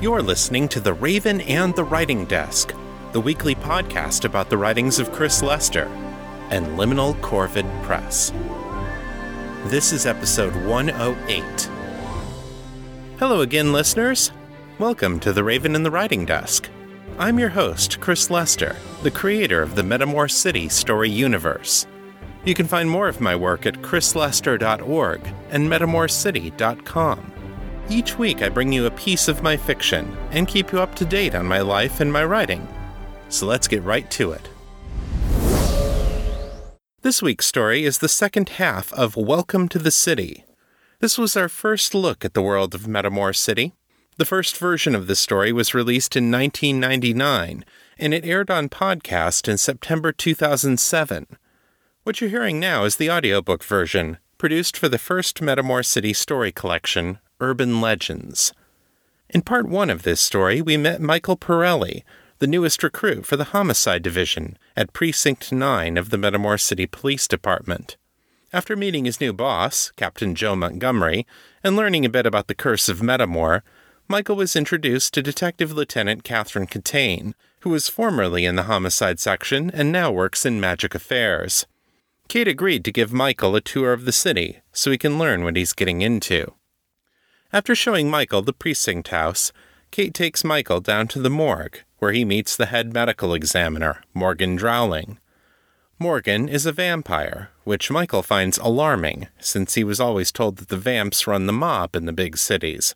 You're listening to The Raven and the Writing Desk, the weekly podcast about the writings of Chris Lester and Liminal Corvid Press. This is episode 108. Hello again, listeners. Welcome to The Raven and the Writing Desk. I'm your host, Chris Lester, the creator of the Metamor City story universe. You can find more of my work at chrislester.org and metamorcity.com. Each week, I bring you a piece of my fiction and keep you up to date on my life and my writing. So let's get right to it. This week's story is the second half of Welcome to the City. This was our first look at the world of Metamor City. The first version of this story was released in 1999, and it aired on podcast in September 2007. What you're hearing now is the audiobook version, produced for the first Metamor City story collection, Urban Legends. In part one of this story, we met Michael Pirelli, the newest recruit for the Homicide Division at Precinct 9 of the Metamor City Police Department. After meeting his new boss, Captain Joe Montgomery, and learning a bit about the curse of Metamor, Michael was introduced to Detective Lieutenant Catherine Catane, who was formerly in the Homicide Section and now works in Magic Affairs. Kate agreed to give Michael a tour of the city so he can learn what he's getting into. After showing Michael the precinct house, Kate takes Michael down to the morgue, where he meets the head medical examiner, Morgan Drowling. Morgan is a vampire, which Michael finds alarming, since he was always told that the vamps run the mob in the big cities.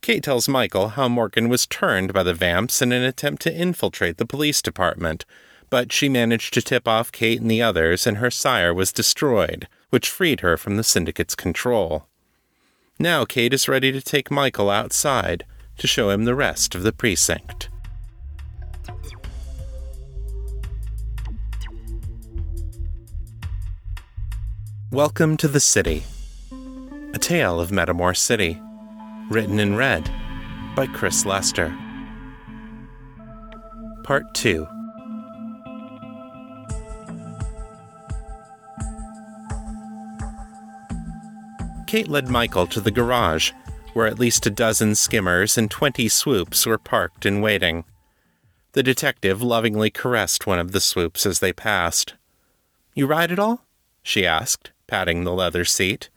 Kate tells Michael how Morgan was turned by the vamps in an attempt to infiltrate the police department, but she managed to tip off Kate and the others, and her sire was destroyed, which freed her from the syndicate's control. Now Kate is ready to take Michael outside to show him the rest of the precinct. Welcome to the City. A tale of Metamor City. Written in red by Chris Lester. Part 2 Kate led Michael to the garage, where at least a dozen skimmers and twenty swoops were parked and waiting. The detective lovingly caressed one of the swoops as they passed. You ride at all? she asked, patting the leather seat.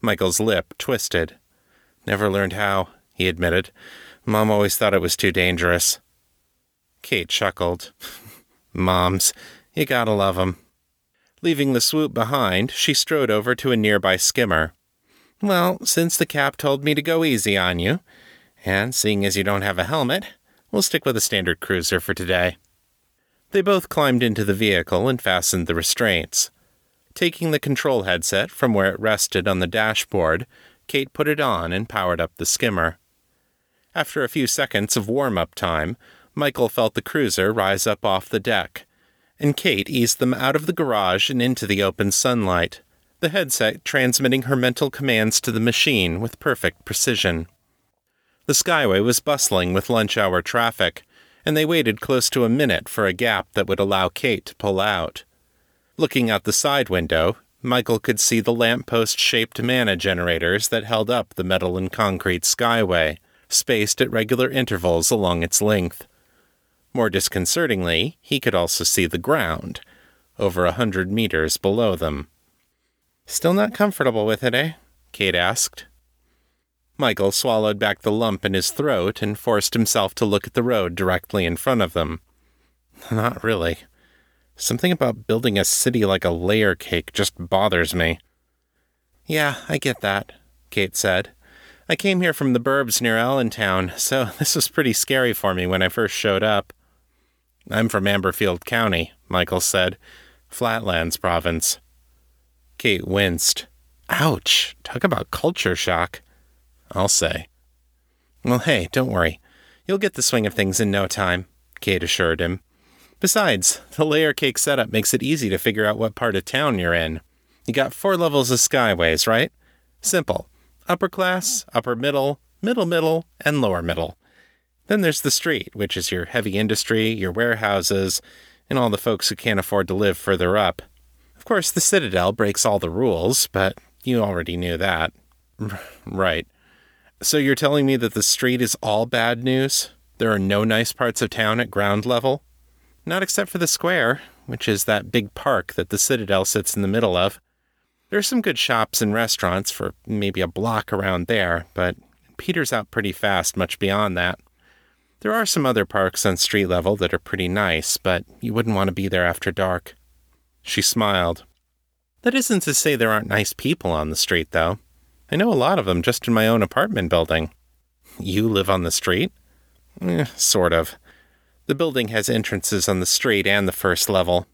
Michael's lip twisted. Never learned how, he admitted. Mom always thought it was too dangerous. Kate chuckled. Moms, you gotta love 'em. Leaving the swoop behind, she strode over to a nearby skimmer. Well, since the cap told me to go easy on you, and seeing as you don't have a helmet, we'll stick with a standard cruiser for today. They both climbed into the vehicle and fastened the restraints. Taking the control headset from where it rested on the dashboard, Kate put it on and powered up the skimmer. After a few seconds of warm up time, Michael felt the cruiser rise up off the deck and Kate eased them out of the garage and into the open sunlight, the headset transmitting her mental commands to the machine with perfect precision. The Skyway was bustling with lunch hour traffic, and they waited close to a minute for a gap that would allow Kate to pull out. Looking out the side window, Michael could see the lamppost shaped mana generators that held up the metal and concrete Skyway, spaced at regular intervals along its length. More disconcertingly, he could also see the ground, over a hundred meters below them. Still not comfortable with it, eh? Kate asked. Michael swallowed back the lump in his throat and forced himself to look at the road directly in front of them. Not really. Something about building a city like a layer cake just bothers me. Yeah, I get that, Kate said. I came here from the burbs near Allentown, so this was pretty scary for me when I first showed up. I'm from Amberfield County, Michael said. Flatlands province. Kate winced. Ouch! Talk about culture shock. I'll say. Well, hey, don't worry. You'll get the swing of things in no time, Kate assured him. Besides, the layer cake setup makes it easy to figure out what part of town you're in. You got four levels of skyways, right? Simple. Upper class, upper middle, middle middle, and lower middle. Then there's the street, which is your heavy industry, your warehouses, and all the folks who can't afford to live further up. Of course, the Citadel breaks all the rules, but you already knew that. right. So you're telling me that the street is all bad news? There are no nice parts of town at ground level? Not except for the square, which is that big park that the Citadel sits in the middle of. There are some good shops and restaurants for maybe a block around there, but peters out pretty fast much beyond that. There are some other parks on street level that are pretty nice, but you wouldn't want to be there after dark. She smiled. That isn't to say there aren't nice people on the street, though. I know a lot of them just in my own apartment building. You live on the street? Eh, sort of. The building has entrances on the street and the first level.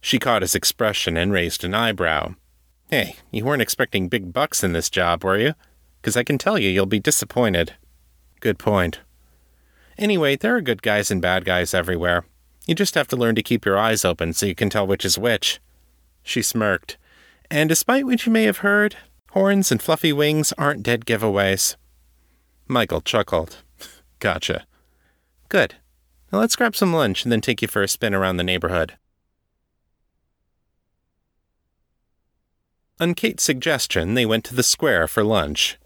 She caught his expression and raised an eyebrow. Hey, you weren't expecting big bucks in this job, were you? Because I can tell you you'll be disappointed. Good point. Anyway, there are good guys and bad guys everywhere. You just have to learn to keep your eyes open so you can tell which is which. She smirked. And despite what you may have heard, horns and fluffy wings aren't dead giveaways. Michael chuckled. Gotcha. Good. Now let's grab some lunch and then take you for a spin around the neighborhood. On Kate's suggestion, they went to the square for lunch.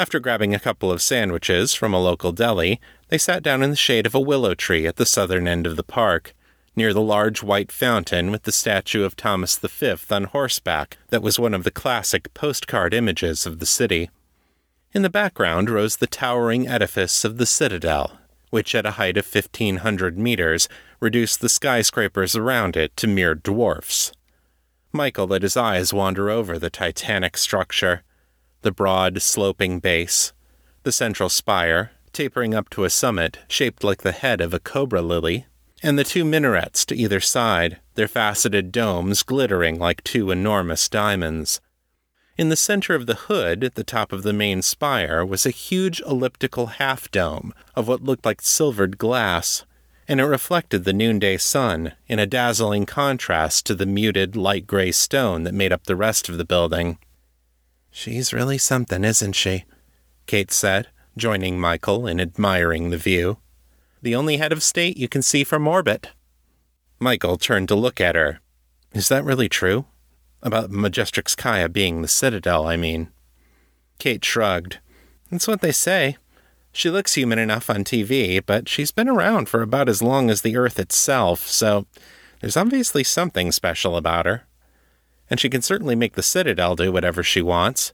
After grabbing a couple of sandwiches from a local deli, they sat down in the shade of a willow tree at the southern end of the park, near the large white fountain with the statue of Thomas V on horseback that was one of the classic postcard images of the city. In the background rose the towering edifice of the Citadel, which at a height of 1,500 meters reduced the skyscrapers around it to mere dwarfs. Michael let his eyes wander over the titanic structure, the broad, sloping base, the central spire, tapering up to a summit shaped like the head of a cobra lily, and the two minarets to either side, their faceted domes glittering like two enormous diamonds. In the center of the hood, at the top of the main spire, was a huge elliptical half dome of what looked like silvered glass, and it reflected the noonday sun in a dazzling contrast to the muted light gray stone that made up the rest of the building. She's really something, isn't she? Kate said, joining Michael in admiring the view. The only head of state you can see from orbit. Michael turned to look at her. Is that really true? About Majestrix Kyia being the citadel, I mean. Kate shrugged. That's what they say. She looks human enough on TV, but she's been around for about as long as the Earth itself, so there's obviously something special about her. And she can certainly make the Citadel do whatever she wants.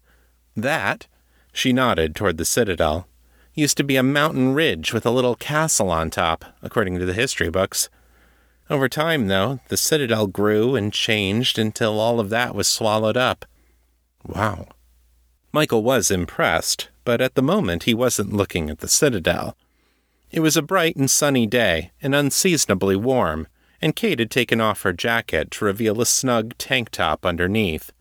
That, she nodded toward the Citadel, used to be a mountain ridge with a little castle on top, according to the history books. Over time, though, the citadel grew and changed until all of that was swallowed up. Wow. Michael was impressed, but at the moment he wasn't looking at the citadel. It was a bright and sunny day, and unseasonably warm, and Kate had taken off her jacket to reveal a snug tank top underneath.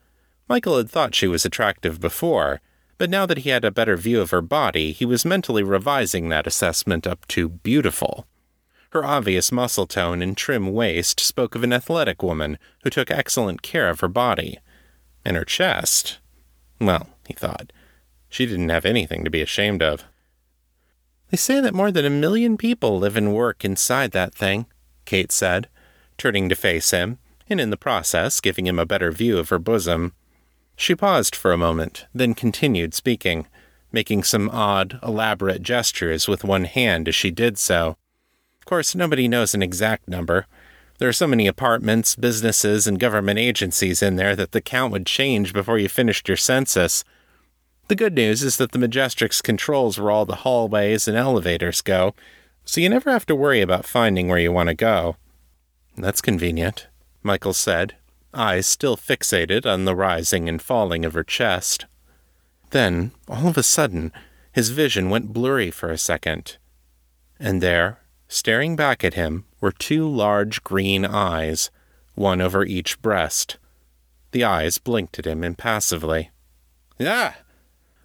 Michael had thought she was attractive before, but now that he had a better view of her body, he was mentally revising that assessment up to beautiful. Her obvious muscle tone and trim waist spoke of an athletic woman who took excellent care of her body. And her chest. Well, he thought, she didn't have anything to be ashamed of. They say that more than a million people live and work inside that thing, Kate said, turning to face him, and in the process giving him a better view of her bosom. She paused for a moment, then continued speaking, making some odd, elaborate gestures with one hand as she did so. Of course, nobody knows an exact number. There are so many apartments, businesses, and government agencies in there that the count would change before you finished your census. The good news is that the Majestrix controls where all the hallways and elevators go, so you never have to worry about finding where you want to go. That's convenient, Michael said, eyes still fixated on the rising and falling of her chest. Then, all of a sudden, his vision went blurry for a second. And there, Staring back at him were two large green eyes, one over each breast. The eyes blinked at him impassively. Ah!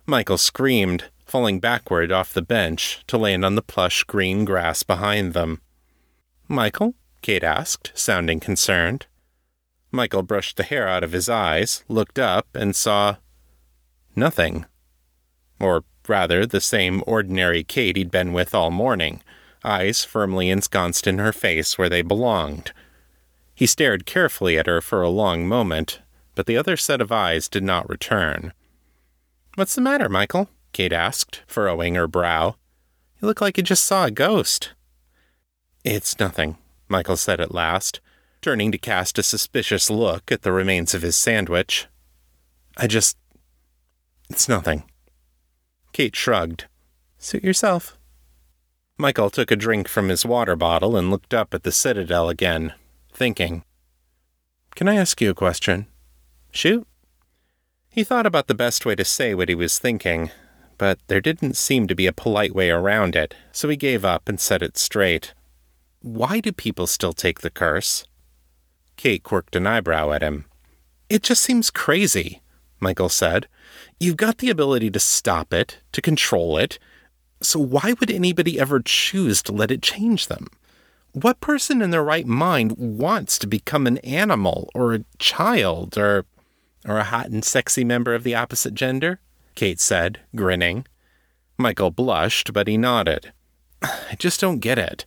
Michael screamed, falling backward off the bench to land on the plush green grass behind them. Michael? Kate asked, sounding concerned. Michael brushed the hair out of his eyes, looked up, and saw nothing. Or rather, the same ordinary Kate he'd been with all morning, eyes firmly ensconced in her face where they belonged. He stared carefully at her for a long moment, but the other set of eyes did not return. What's the matter, Michael? Kate asked, furrowing her brow. You look like you just saw a ghost. It's nothing, Michael said at last, turning to cast a suspicious look at the remains of his sandwich. I just. It's nothing. Kate shrugged. Suit yourself. Michael took a drink from his water bottle and looked up at the citadel again, thinking. Can I ask you a question? Shoot. He thought about the best way to say what he was thinking, but there didn't seem to be a polite way around it, so he gave up and said it straight. Why do people still take the curse? Kate quirked an eyebrow at him. It just seems crazy, Michael said. You've got the ability to stop it, to control it, so why would anybody ever choose to let it change them? What person in their right mind wants to become an animal or a child or or a hot and sexy member of the opposite gender? Kate said, grinning. Michael blushed, but he nodded. I just don't get it.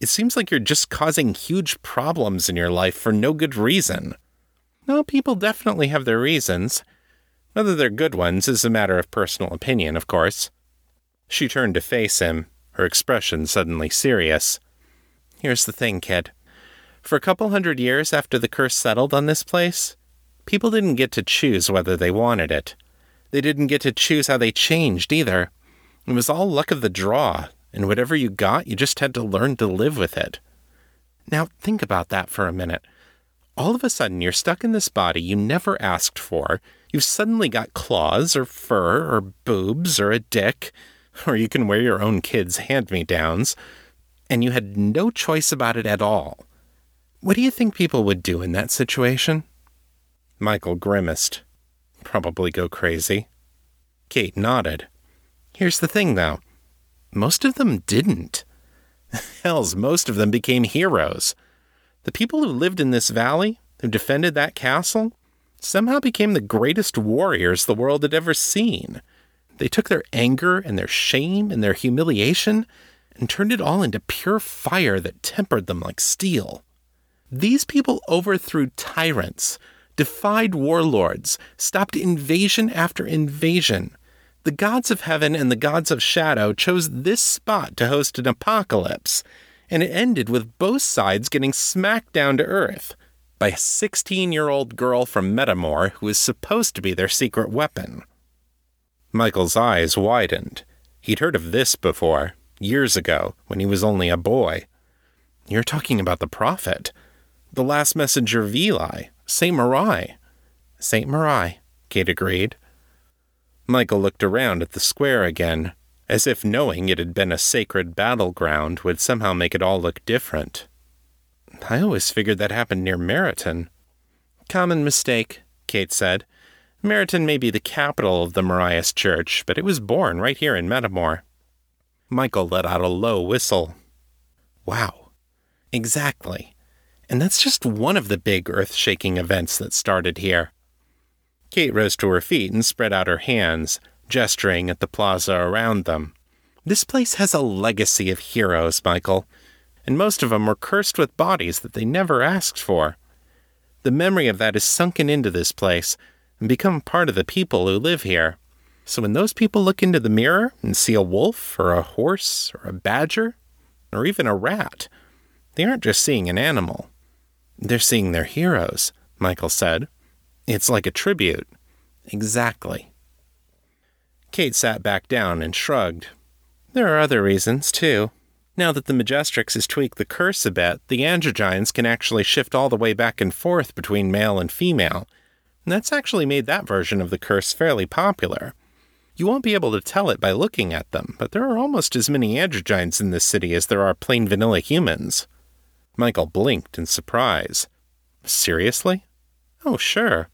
It seems like you're just causing huge problems in your life for no good reason. No, people definitely have their reasons. Whether they're good ones is a matter of personal opinion, of course. She turned to face him, her expression suddenly serious. Here's the thing, kid. For a couple hundred years after the curse settled on this place, people didn't get to choose whether they wanted it. They didn't get to choose how they changed either. It was all luck of the draw, and whatever you got, you just had to learn to live with it. Now, think about that for a minute. All of a sudden, you're stuck in this body you never asked for. You've suddenly got claws, or fur, or boobs, or a dick, or you can wear your own kids' hand me downs, and you had no choice about it at all. What do you think people would do in that situation? Michael grimaced. Probably go crazy. Kate nodded. Here's the thing, though most of them didn't. Hells, most of them became heroes. The people who lived in this valley, who defended that castle, somehow became the greatest warriors the world had ever seen. They took their anger and their shame and their humiliation and turned it all into pure fire that tempered them like steel. These people overthrew tyrants, defied warlords, stopped invasion after invasion. The gods of heaven and the gods of shadow chose this spot to host an apocalypse, and it ended with both sides getting smacked down to earth by a 16 year old girl from Metamor who was supposed to be their secret weapon. Michael's eyes widened. He'd heard of this before, years ago, when he was only a boy. You're talking about the prophet, the last messenger of Eli, Saint Marai. Saint Marai, Kate agreed. Michael looked around at the square again, as if knowing it had been a sacred battleground would somehow make it all look different. I always figured that happened near Meryton. Common mistake, Kate said. Meryton may be the capital of the Marias Church, but it was born right here in Metamor. Michael let out a low whistle. Wow. Exactly. And that's just one of the big earth shaking events that started here. Kate rose to her feet and spread out her hands, gesturing at the plaza around them. This place has a legacy of heroes, Michael, and most of them were cursed with bodies that they never asked for. The memory of that is sunken into this place and become part of the people who live here. So when those people look into the mirror and see a wolf or a horse or a badger or even a rat, they aren't just seeing an animal. They're seeing their heroes, Michael said. It's like a tribute. Exactly. Kate sat back down and shrugged. There are other reasons, too. Now that the Majestrix has tweaked the curse a bit, the Androgynes can actually shift all the way back and forth between male and female. And that's actually made that version of the curse fairly popular. You won't be able to tell it by looking at them, but there are almost as many Androgynes in this city as there are plain vanilla humans. Michael blinked in surprise. Seriously? Oh, sure.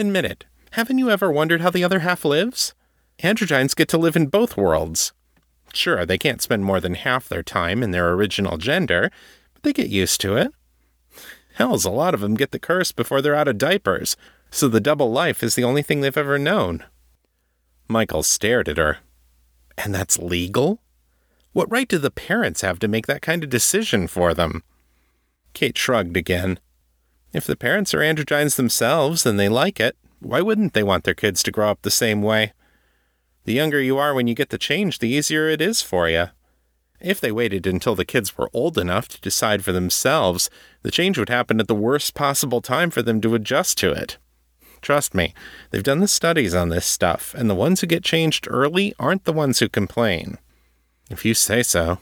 Admit it. Haven't you ever wondered how the other half lives? Androgynes get to live in both worlds. Sure, they can't spend more than half their time in their original gender, but they get used to it. Hells, a lot of them get the curse before they're out of diapers, so the double life is the only thing they've ever known. Michael stared at her. And that's legal? What right do the parents have to make that kind of decision for them? Kate shrugged again. If the parents are androgynes themselves and they like it, why wouldn't they want their kids to grow up the same way? The younger you are when you get the change, the easier it is for you. If they waited until the kids were old enough to decide for themselves, the change would happen at the worst possible time for them to adjust to it. Trust me, they've done the studies on this stuff, and the ones who get changed early aren't the ones who complain. If you say so.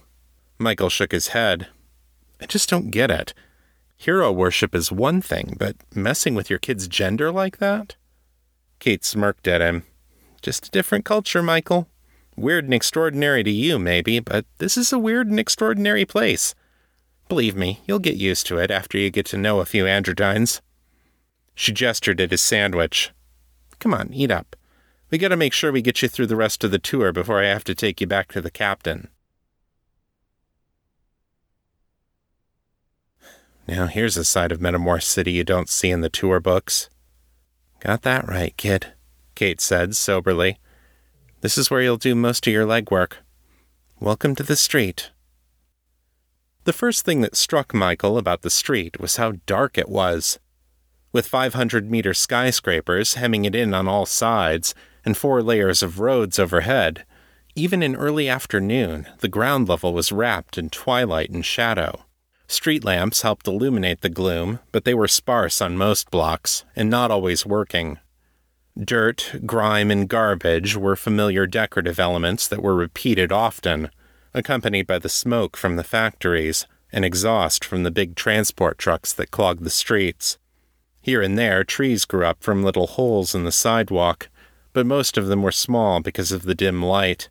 Michael shook his head. I just don't get it. Hero worship is one thing, but messing with your kid's gender like that? Kate smirked at him. Just a different culture, Michael. Weird and extraordinary to you, maybe, but this is a weird and extraordinary place. Believe me, you'll get used to it after you get to know a few androgynes. She gestured at his sandwich. Come on, eat up. We gotta make sure we get you through the rest of the tour before I have to take you back to the captain. Now, here's a side of Metamor City you don't see in the tour books. Got that right, kid, Kate said soberly. This is where you'll do most of your legwork. Welcome to the street. The first thing that struck Michael about the street was how dark it was. With 500 meter skyscrapers hemming it in on all sides and four layers of roads overhead, even in early afternoon, the ground level was wrapped in twilight and shadow. Street lamps helped illuminate the gloom, but they were sparse on most blocks and not always working. Dirt, grime, and garbage were familiar decorative elements that were repeated often, accompanied by the smoke from the factories and exhaust from the big transport trucks that clogged the streets. Here and there, trees grew up from little holes in the sidewalk, but most of them were small because of the dim light.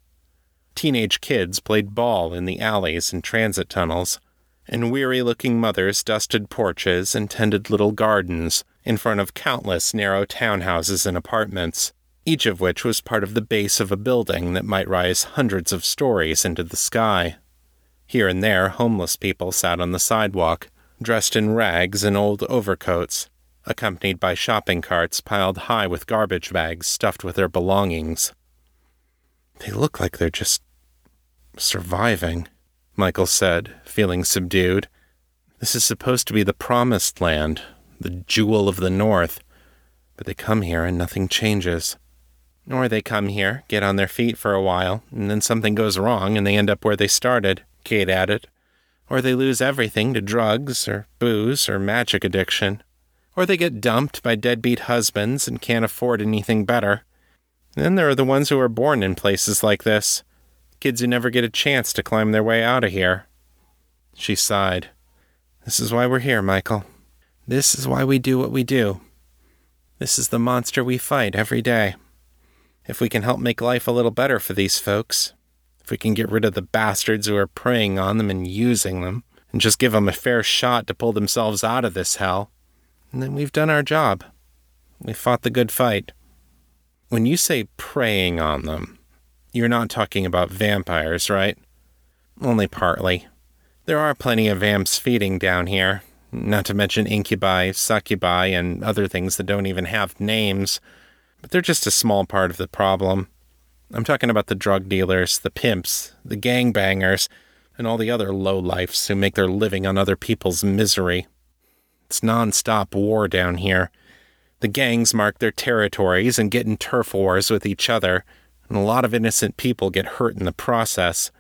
Teenage kids played ball in the alleys and transit tunnels, and weary looking mothers dusted porches and tended little gardens in front of countless narrow townhouses and apartments, each of which was part of the base of a building that might rise hundreds of stories into the sky. Here and there, homeless people sat on the sidewalk, dressed in rags and old overcoats, accompanied by shopping carts piled high with garbage bags stuffed with their belongings. They look like they're just surviving, Michael said, feeling subdued. This is supposed to be the promised land, the jewel of the North. But they come here and nothing changes. Or they come here, get on their feet for a while, and then something goes wrong and they end up where they started, Kate added. Or they lose everything to drugs or booze or magic addiction. Or they get dumped by deadbeat husbands and can't afford anything better. Then there are the ones who are born in places like this. Kids who never get a chance to climb their way out of here. She sighed. This is why we're here, Michael. This is why we do what we do. This is the monster we fight every day. If we can help make life a little better for these folks, if we can get rid of the bastards who are preying on them and using them, and just give them a fair shot to pull themselves out of this hell, then we've done our job. We fought the good fight. When you say preying on them, you're not talking about vampires, right? Only partly. There are plenty of vamps feeding down here, not to mention incubi, succubi, and other things that don't even have names. But they're just a small part of the problem. I'm talking about the drug dealers, the pimps, the gangbangers, and all the other lowlifes who make their living on other people's misery. It's non-stop war down here. The gangs mark their territories and get in turf wars with each other, and a lot of innocent people get hurt in the process.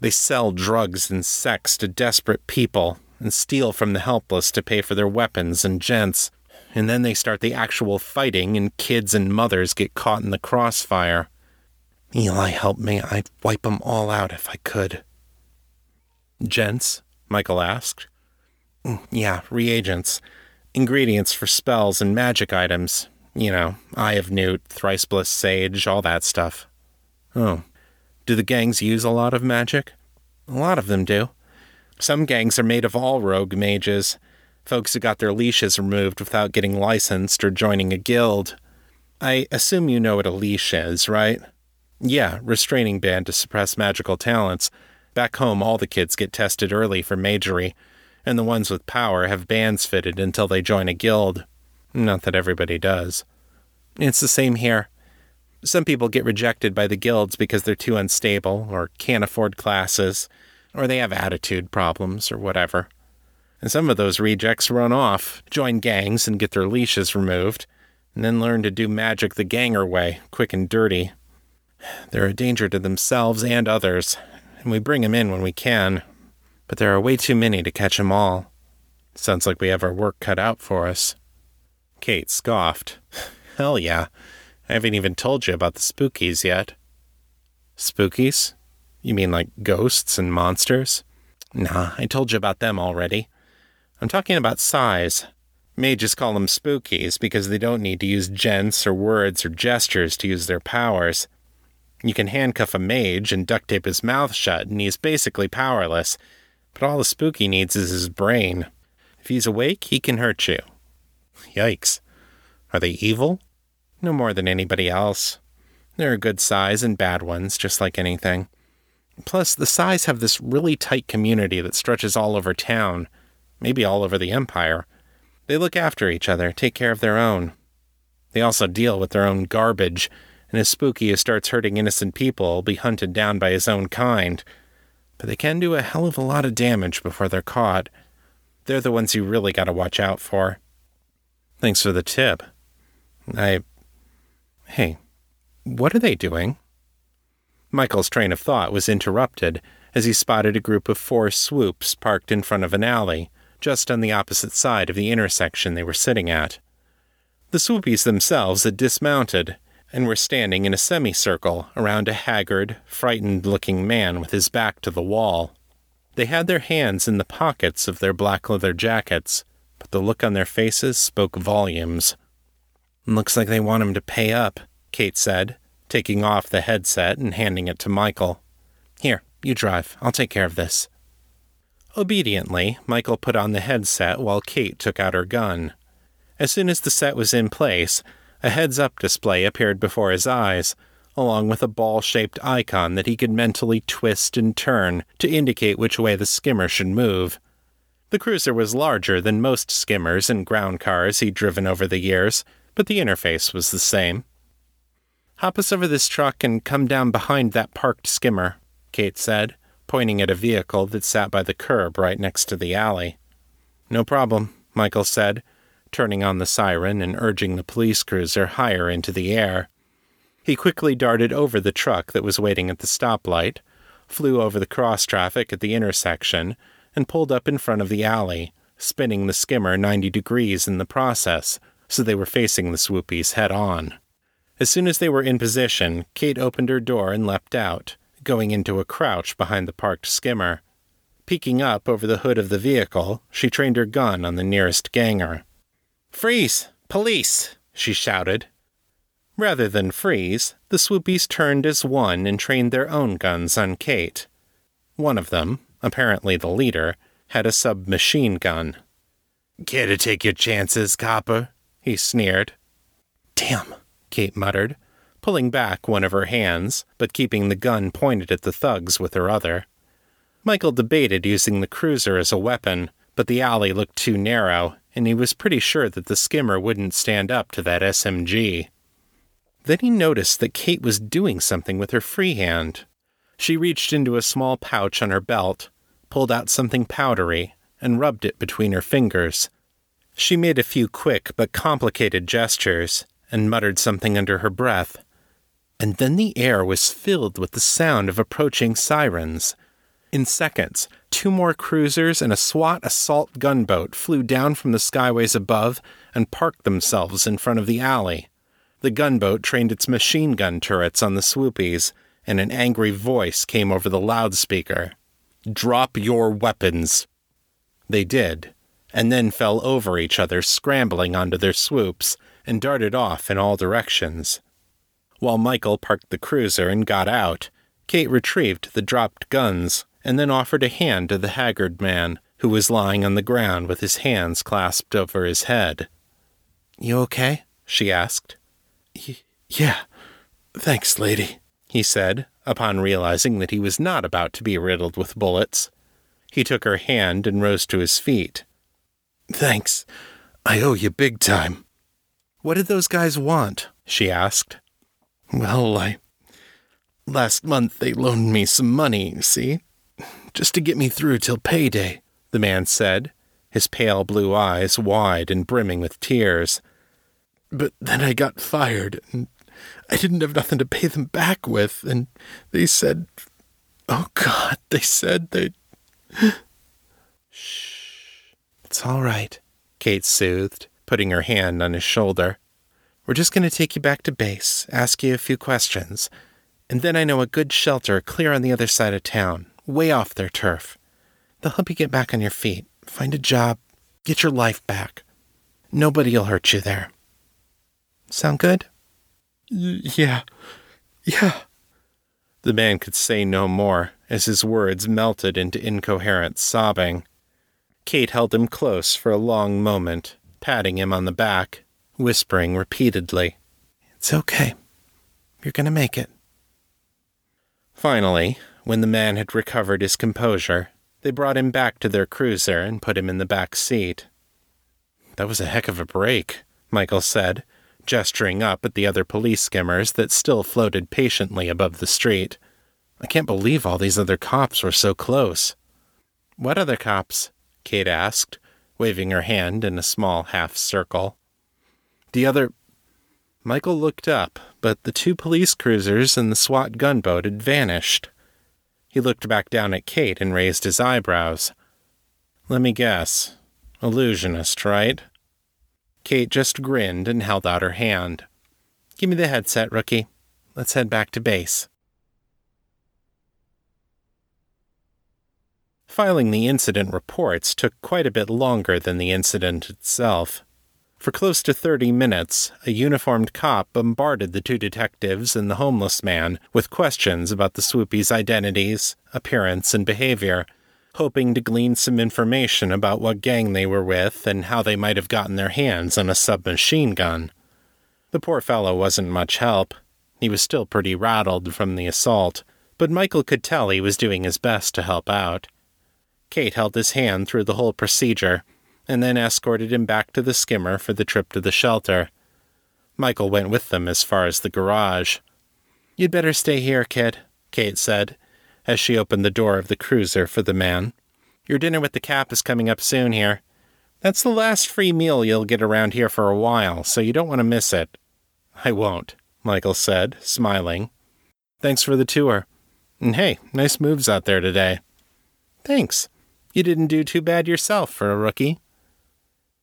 They sell drugs and sex to desperate people and steal from the helpless to pay for their weapons and gents. And then they start the actual fighting, and kids and mothers get caught in the crossfire. Eli help me, I'd wipe 'em all out if I could. Gents? Michael asked. Mm, yeah, reagents. Ingredients for spells and magic items. You know, Eye of Newt, Thrice Bliss Sage, all that stuff. Oh. Do the gangs use a lot of magic? A lot of them do. Some gangs are made of all rogue mages, folks who got their leashes removed without getting licensed or joining a guild. I assume you know what a leash is, right? Yeah, restraining band to suppress magical talents. Back home, all the kids get tested early for magery, and the ones with power have bands fitted until they join a guild. Not that everybody does. It's the same here. Some people get rejected by the guilds because they're too unstable or can't afford classes or they have attitude problems, or whatever. And some of those rejects run off, join gangs, and get their leashes removed, and then learn to do magic the ganger way, quick and dirty. They're a danger to themselves and others, and we bring 'em in when we can, but there are way too many to catch 'em all. Sounds like we have our work cut out for us. Kate scoffed. Hell yeah. I haven't even told you about the spookies yet. Spookies? You mean like ghosts and monsters? Nah, I told you about them already. I'm talking about psis. Mages call them spookies because they don't need to use gents or words or gestures to use their powers. You can handcuff a mage and duct tape his mouth shut, and he's basically powerless. But all the spooky needs is his brain. If he's awake, he can hurt you. Yikes. Are they evil? No more than anybody else. There are good psis and bad ones, just like anything. Plus, the Psis have this really tight community that stretches all over town, maybe all over the Empire. They look after each other, take care of their own. They also deal with their own garbage, and as spooky as starts hurting innocent people will be hunted down by his own kind. But they can do a hell of a lot of damage before they're caught. They're the ones you really gotta watch out for. Thanks for the tip. I. Hey, what are they doing? Michael's train of thought was interrupted as he spotted a group of four swoops parked in front of an alley, just on the opposite side of the intersection they were sitting at. The swoopies themselves had dismounted and were standing in a semicircle around a haggard, frightened looking man with his back to the wall. They had their hands in the pockets of their black leather jackets, but the look on their faces spoke volumes. Looks like they want him to pay up, Kate said, taking off the headset and handing it to Michael. Here, you drive. I'll take care of this. Obediently, Michael put on the headset while Kate took out her gun. As soon as the set was in place, a heads up display appeared before his eyes, along with a ball shaped icon that he could mentally twist and turn to indicate which way the skimmer should move. The cruiser was larger than most skimmers and ground cars he'd driven over the years, but the interface was the same. Hop us over this truck and come down behind that parked skimmer, Kate said, pointing at a vehicle that sat by the curb right next to the alley. No problem, Michael said, turning on the siren and urging the police cruiser higher into the air. He quickly darted over the truck that was waiting at the stoplight, flew over the cross traffic at the intersection, and pulled up in front of the alley, spinning the skimmer 90 degrees in the process, so they were facing the swoopies head on. As soon as they were in position, Kate opened her door and leapt out, going into a crouch behind the parked skimmer. Peeking up over the hood of the vehicle, she trained her gun on the nearest ganger. Freeze! Police! she shouted. Rather than freeze, the swoopies turned as one and trained their own guns on Kate. One of them, apparently the leader, had a submachine gun. Care to take your chances, copper? he sneered. Damn, Kate muttered, pulling back one of her hands, but keeping the gun pointed at the thugs with her other. Michael debated using the cruiser as a weapon, but the alley looked too narrow, and he was pretty sure that the skimmer wouldn't stand up to that SMG. Then he noticed that Kate was doing something with her free hand. She reached into a small pouch on her belt, pulled out something powdery, and rubbed it between her fingers. She made a few quick but complicated gestures, and muttered something under her breath. And then the air was filled with the sound of approaching sirens. In seconds, two more cruisers and a SWAT assault gunboat flew down from the skyways above and parked themselves in front of the alley. The gunboat trained its machine gun turrets on the swoopies, and an angry voice came over the loudspeaker Drop your weapons! They did, and then fell over each other, scrambling onto their swoops, and darted off in all directions. While Michael parked the cruiser and got out, Kate retrieved the dropped guns and then offered a hand to the haggard man who was lying on the ground with his hands clasped over his head. You okay? she asked. Y- yeah. Thanks, lady, he said, upon realizing that he was not about to be riddled with bullets. He took her hand and rose to his feet. Thanks. I owe you big time. What did those guys want? she asked. Well, I. Last month they loaned me some money, see? Just to get me through till payday, the man said, his pale blue eyes wide and brimming with tears. But then I got fired, and I didn't have nothing to pay them back with, and they said, Oh God, they said they. Shh. It's all right, Kate soothed, putting her hand on his shoulder. We're just going to take you back to base, ask you a few questions, and then I know a good shelter clear on the other side of town, way off their turf. They'll help you get back on your feet, find a job, get your life back. Nobody'll hurt you there. Sound good? Yeah. Yeah. The man could say no more as his words melted into incoherent sobbing. Kate held him close for a long moment, patting him on the back whispering repeatedly, It's okay. You're going to make it. Finally, when the man had recovered his composure, they brought him back to their cruiser and put him in the back seat. That was a heck of a break, Michael said, gesturing up at the other police skimmers that still floated patiently above the street. I can't believe all these other cops were so close. What other cops? Kate asked, waving her hand in a small half circle. The other. Michael looked up, but the two police cruisers and the SWAT gunboat had vanished. He looked back down at Kate and raised his eyebrows. Let me guess. Illusionist, right? Kate just grinned and held out her hand. Give me the headset, rookie. Let's head back to base. Filing the incident reports took quite a bit longer than the incident itself. For close to 30 minutes, a uniformed cop bombarded the two detectives and the homeless man with questions about the swoopy's identities, appearance, and behavior, hoping to glean some information about what gang they were with and how they might have gotten their hands on a submachine gun. The poor fellow wasn't much help. He was still pretty rattled from the assault, but Michael could tell he was doing his best to help out. Kate held his hand through the whole procedure and then escorted him back to the skimmer for the trip to the shelter. Michael went with them as far as the garage. You'd better stay here, kid, Kate said, as she opened the door of the cruiser for the man. Your dinner with the cap is coming up soon here. That's the last free meal you'll get around here for a while, so you don't want to miss it. I won't, Michael said, smiling. Thanks for the tour. And hey, nice moves out there today. Thanks. You didn't do too bad yourself for a rookie.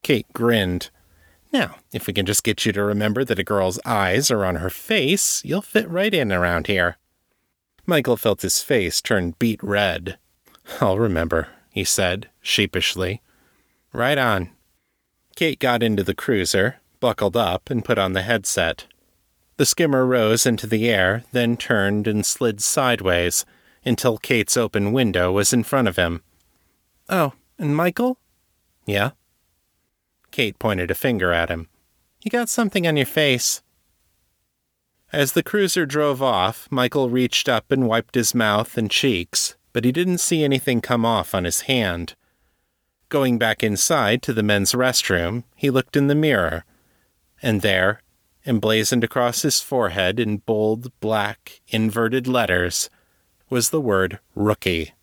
Kate grinned. Now, if we can just get you to remember that a girl's eyes are on her face, you'll fit right in around here. Michael felt his face turn beet red. I'll remember, he said, sheepishly. Right on. Kate got into the cruiser, buckled up, and put on the headset. The skimmer rose into the air, then turned and slid sideways until Kate's open window was in front of him. Oh, and Michael? Yeah? Kate pointed a finger at him. You got something on your face. As the cruiser drove off, Michael reached up and wiped his mouth and cheeks, but he didn't see anything come off on his hand. Going back inside to the men's restroom, he looked in the mirror, and there, emblazoned across his forehead in bold, black, inverted letters, was the word rookie.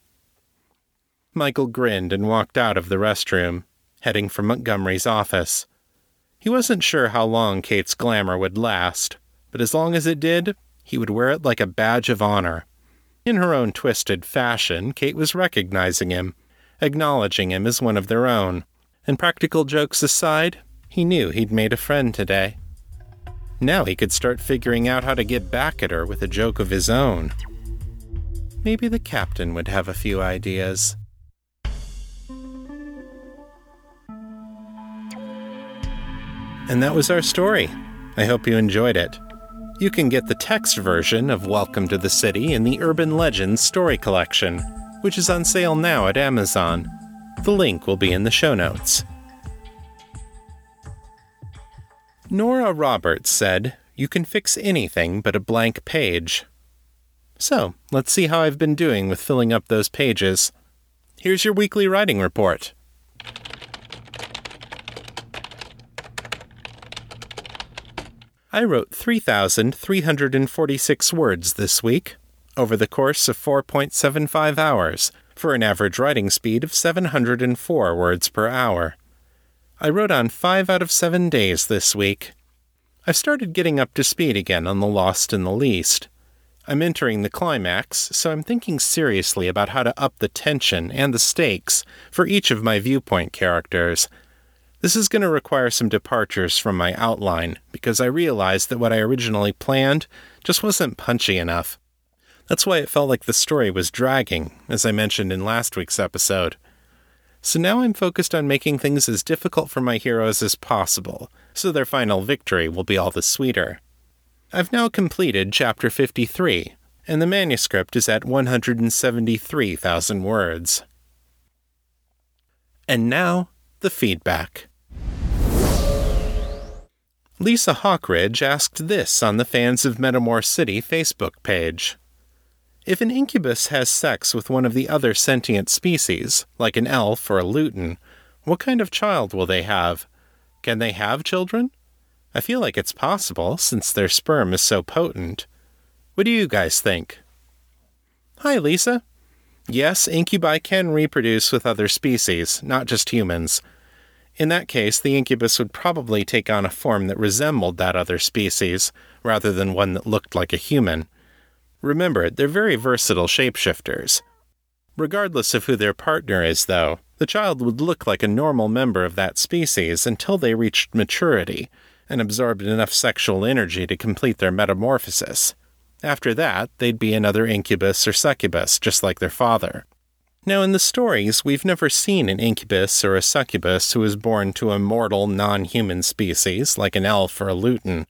Michael grinned and walked out of the restroom, heading for Montgomery's office. He wasn't sure how long Kate's glamour would last, but as long as it did, he would wear it like a badge of honor. In her own twisted fashion, Kate was recognizing him, acknowledging him as one of their own. And practical jokes aside, he knew he'd made a friend today. Now he could start figuring out how to get back at her with a joke of his own. Maybe the captain would have a few ideas. And that was our story. I hope you enjoyed it. You can get the text version of Welcome to the City in the Urban Legends Story Collection, which is on sale now at Amazon. The link will be in the show notes. Nora Roberts said, You can fix anything but a blank page. So, let's see how I've been doing with filling up those pages. Here's your weekly writing report. I wrote 3,346 words this week, over the course of 4.75 hours, for an average writing speed of 704 words per hour. I wrote on five out of seven days this week. I've started getting up to speed again on The Lost and the Least. I'm entering the climax, so I'm thinking seriously about how to up the tension and the stakes for each of my viewpoint characters. This is going to require some departures from my outline, because I realized that what I originally planned just wasn't punchy enough. That's why it felt like the story was dragging, as I mentioned in last week's episode. So now I'm focused on making things as difficult for my heroes as possible, so their final victory will be all the sweeter. I've now completed Chapter 53, and the manuscript is at 173,000 words. And now, the feedback. Lisa Hawkridge asked this on the Fans of Metamor City Facebook page. If an incubus has sex with one of the other sentient species, like an elf or a lutin, what kind of child will they have? Can they have children? I feel like it's possible, since their sperm is so potent. What do you guys think? Hi, Lisa. Yes, incubi can reproduce with other species, not just humans. In that case, the incubus would probably take on a form that resembled that other species, rather than one that looked like a human. Remember, they're very versatile shapeshifters. Regardless of who their partner is, though, the child would look like a normal member of that species until they reached maturity, and absorbed enough sexual energy to complete their metamorphosis. After that, they'd be another incubus or succubus, just like their father. Now, in the stories, we've never seen an incubus or a succubus who is born to a mortal, non human species, like an elf or a lutin.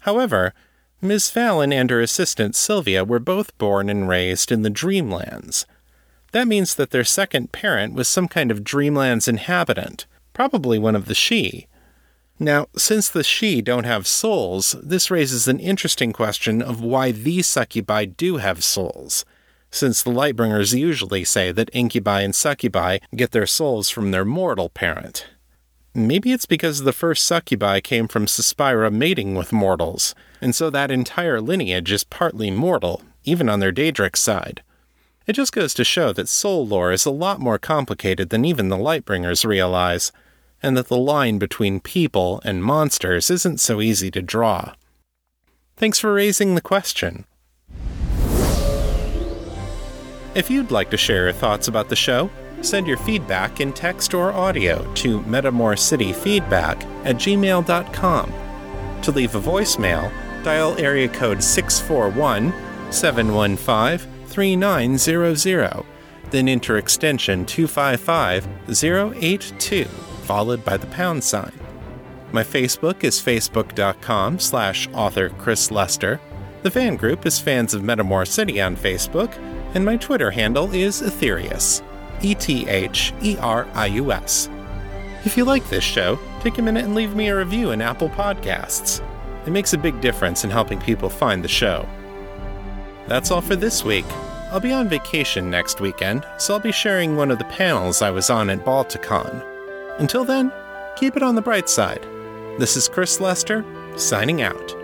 However, Ms. Fallon and her assistant Sylvia were both born and raised in the Dreamlands. That means that their second parent was some kind of Dreamlands inhabitant, probably one of the She. now, since the She don't have souls, this raises an interesting question of why these succubi do have souls, since the Lightbringers usually say that incubi and succubi get their souls from their mortal parent. Maybe it's because the first succubi came from Suspira mating with mortals, and so that entire lineage is partly mortal, even on their Daedric side. It just goes to show that soul lore is a lot more complicated than even the Lightbringers realize, and that the line between people and monsters isn't so easy to draw. Thanks for raising the question. If you'd like to share your thoughts about the show, send your feedback in text or audio to metamorcityfeedback at gmail.com. To leave a voicemail, dial area code 641 715 3900, then enter extension 255 082 followed by the pound sign. My Facebook is facebook.com slash author Chris Lester. The fan group is Fans of Metamor City on Facebook, and my Twitter handle is Etherius. E T H E R I U S. If you like this show, take a minute and leave me a review in Apple Podcasts. It makes a big difference in helping people find the show. That's all for this week. I'll be on vacation next weekend, so I'll be sharing one of the panels I was on at Balticon. Until then, keep it on the bright side. This is Chris Lester, signing out.